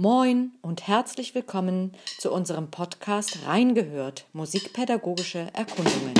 Moin und herzlich willkommen zu unserem Podcast Reingehört Musikpädagogische Erkundungen.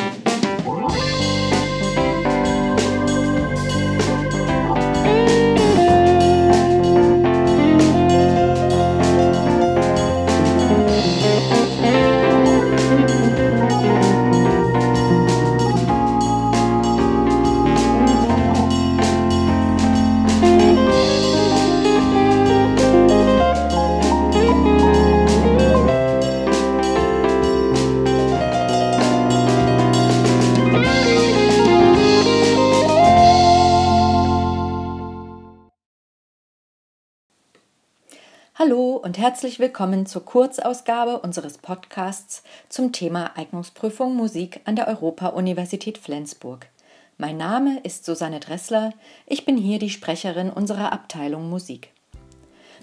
Herzlich willkommen zur Kurzausgabe unseres Podcasts zum Thema Eignungsprüfung Musik an der Europa-Universität Flensburg. Mein Name ist Susanne Dressler, ich bin hier die Sprecherin unserer Abteilung Musik.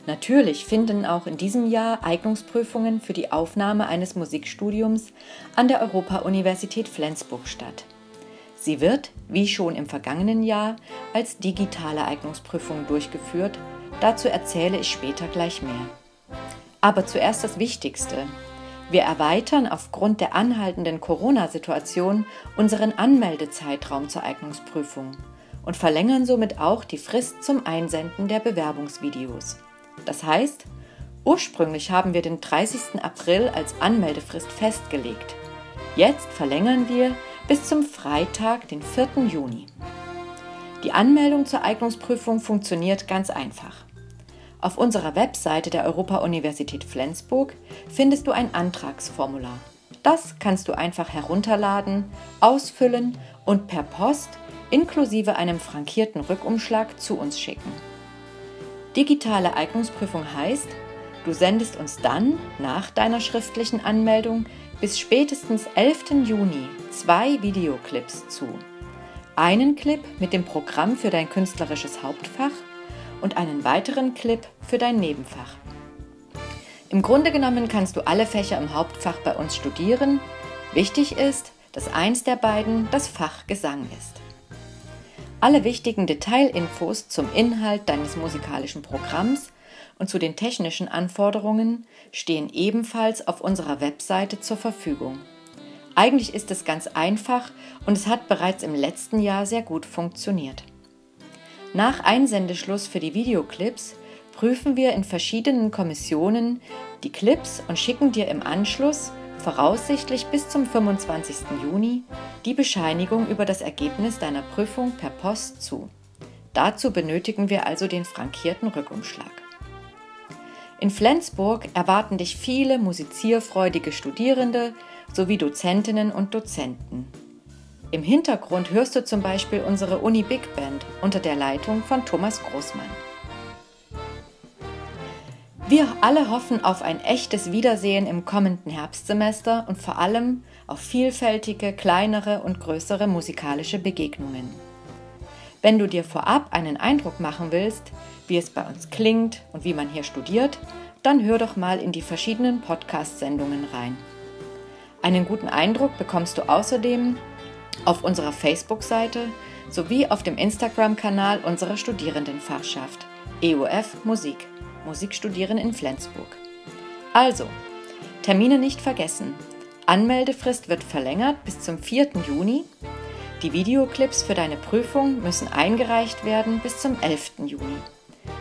Natürlich finden auch in diesem Jahr Eignungsprüfungen für die Aufnahme eines Musikstudiums an der Europa-Universität Flensburg statt. Sie wird, wie schon im vergangenen Jahr, als digitale Eignungsprüfung durchgeführt Dazu erzähle ich später gleich mehr. Aber zuerst das Wichtigste. Wir erweitern aufgrund der anhaltenden Corona-Situation unseren Anmeldezeitraum zur Eignungsprüfung und verlängern somit auch die Frist zum Einsenden der Bewerbungsvideos. Das heißt, ursprünglich haben wir den 30. April als Anmeldefrist festgelegt. Jetzt verlängern wir bis zum Freitag, den 4. Juni. Die Anmeldung zur Eignungsprüfung funktioniert ganz einfach. Auf unserer Webseite der Europa-Universität Flensburg findest du ein Antragsformular. Das kannst du einfach herunterladen, ausfüllen und per Post inklusive einem frankierten Rückumschlag zu uns schicken. Digitale Eignungsprüfung heißt, du sendest uns dann nach deiner schriftlichen Anmeldung bis spätestens 11. Juni zwei Videoclips zu einen Clip mit dem Programm für dein künstlerisches Hauptfach und einen weiteren Clip für dein Nebenfach. Im Grunde genommen kannst du alle Fächer im Hauptfach bei uns studieren. Wichtig ist, dass eins der beiden das Fach Gesang ist. Alle wichtigen Detailinfos zum Inhalt deines musikalischen Programms und zu den technischen Anforderungen stehen ebenfalls auf unserer Webseite zur Verfügung. Eigentlich ist es ganz einfach und es hat bereits im letzten Jahr sehr gut funktioniert. Nach Einsendeschluss für die Videoclips prüfen wir in verschiedenen Kommissionen die Clips und schicken dir im Anschluss, voraussichtlich bis zum 25. Juni, die Bescheinigung über das Ergebnis deiner Prüfung per Post zu. Dazu benötigen wir also den frankierten Rückumschlag. In Flensburg erwarten dich viele musizierfreudige Studierende, sowie Dozentinnen und Dozenten. Im Hintergrund hörst du zum Beispiel unsere Uni Big Band unter der Leitung von Thomas Großmann. Wir alle hoffen auf ein echtes Wiedersehen im kommenden Herbstsemester und vor allem auf vielfältige, kleinere und größere musikalische Begegnungen. Wenn du dir vorab einen Eindruck machen willst, wie es bei uns klingt und wie man hier studiert, dann hör doch mal in die verschiedenen Podcast-Sendungen rein. Einen guten Eindruck bekommst du außerdem auf unserer Facebook-Seite sowie auf dem Instagram-Kanal unserer Studierendenfachschaft EUF Musik, Musikstudieren in Flensburg. Also, Termine nicht vergessen. Anmeldefrist wird verlängert bis zum 4. Juni. Die Videoclips für deine Prüfung müssen eingereicht werden bis zum 11. Juni.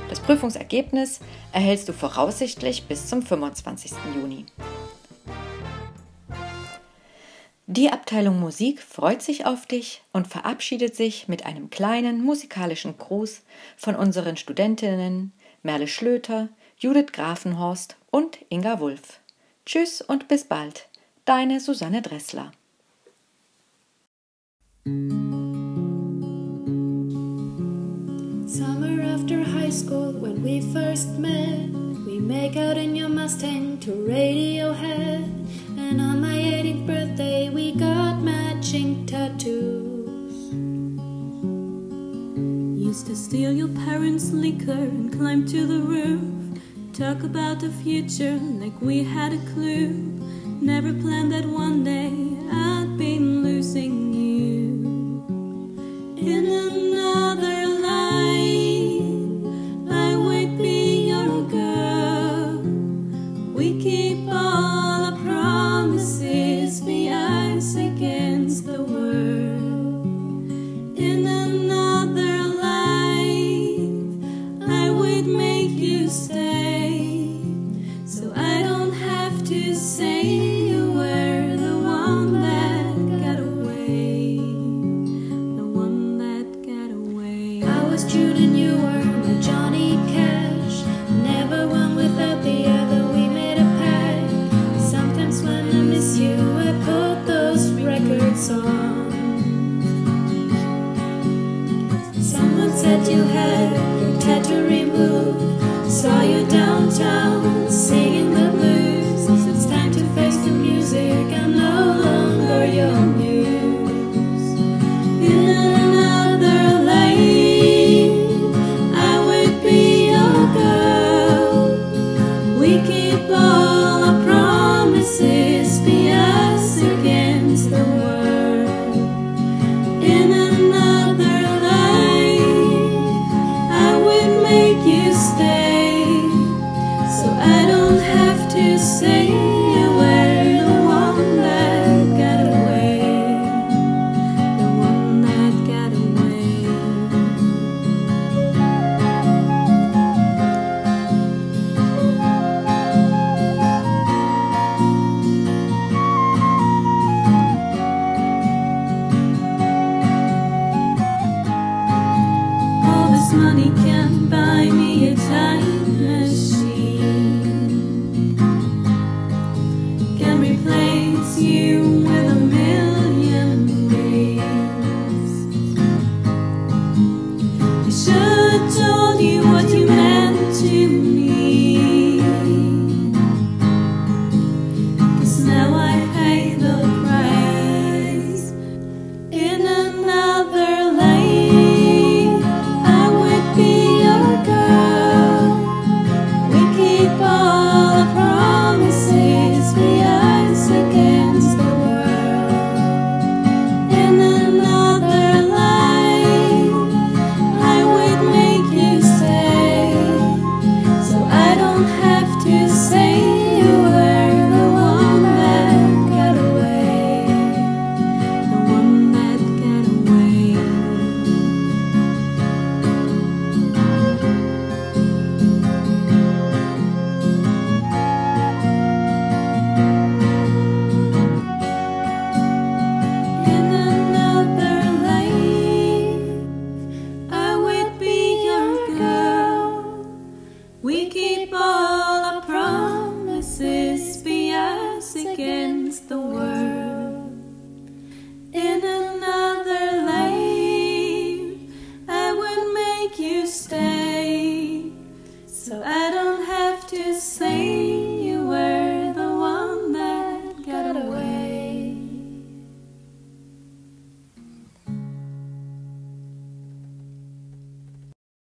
Das Prüfungsergebnis erhältst du voraussichtlich bis zum 25. Juni. Die Abteilung Musik freut sich auf dich und verabschiedet sich mit einem kleinen musikalischen Gruß von unseren Studentinnen Merle Schlöter, Judith Grafenhorst und Inga Wulff. Tschüss und bis bald, deine Susanne Dressler. Summer after high school when we first met, we make out in your Mustang to Radiohead. And on my 18th birthday, we got matching tattoos. Used to steal your parents' liquor and climb to the roof. Talk about the future like we had a clue. Never planned that one day to say you were the one that got away. The one that got away. I was Jude and you were my Johnny Cash. Never one without the other, we made a pact. Sometimes when I miss you, I put those records on. We